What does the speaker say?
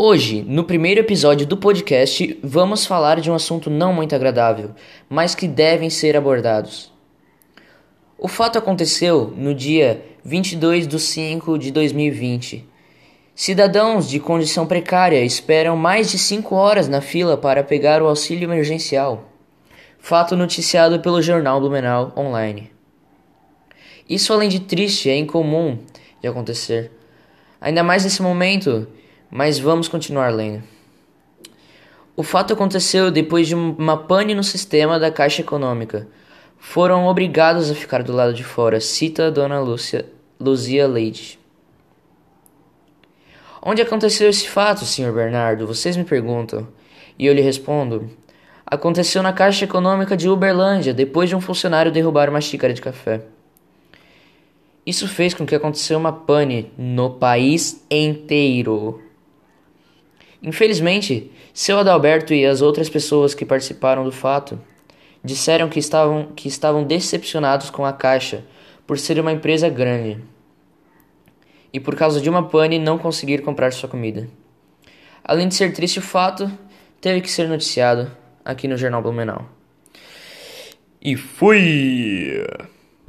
Hoje, no primeiro episódio do podcast, vamos falar de um assunto não muito agradável, mas que devem ser abordados. O fato aconteceu no dia 22 de 5 de 2020. Cidadãos de condição precária esperam mais de 5 horas na fila para pegar o auxílio emergencial. Fato noticiado pelo jornal Blumenau Online. Isso, além de triste, é incomum de acontecer. Ainda mais nesse momento, mas vamos continuar lendo. O fato aconteceu depois de uma pane no sistema da Caixa Econômica. Foram obrigados a ficar do lado de fora, cita a dona Lúcia, Luzia Leite. Onde aconteceu esse fato, senhor Bernardo? Vocês me perguntam. E eu lhe respondo: Aconteceu na Caixa Econômica de Uberlândia, depois de um funcionário derrubar uma xícara de café. Isso fez com que acontecesse uma pane no país inteiro. Infelizmente, seu Adalberto e as outras pessoas que participaram do fato disseram que estavam, que estavam decepcionados com a Caixa por ser uma empresa grande e por causa de uma pane não conseguir comprar sua comida. Além de ser triste o fato, teve que ser noticiado aqui no Jornal Blumenau. E fui!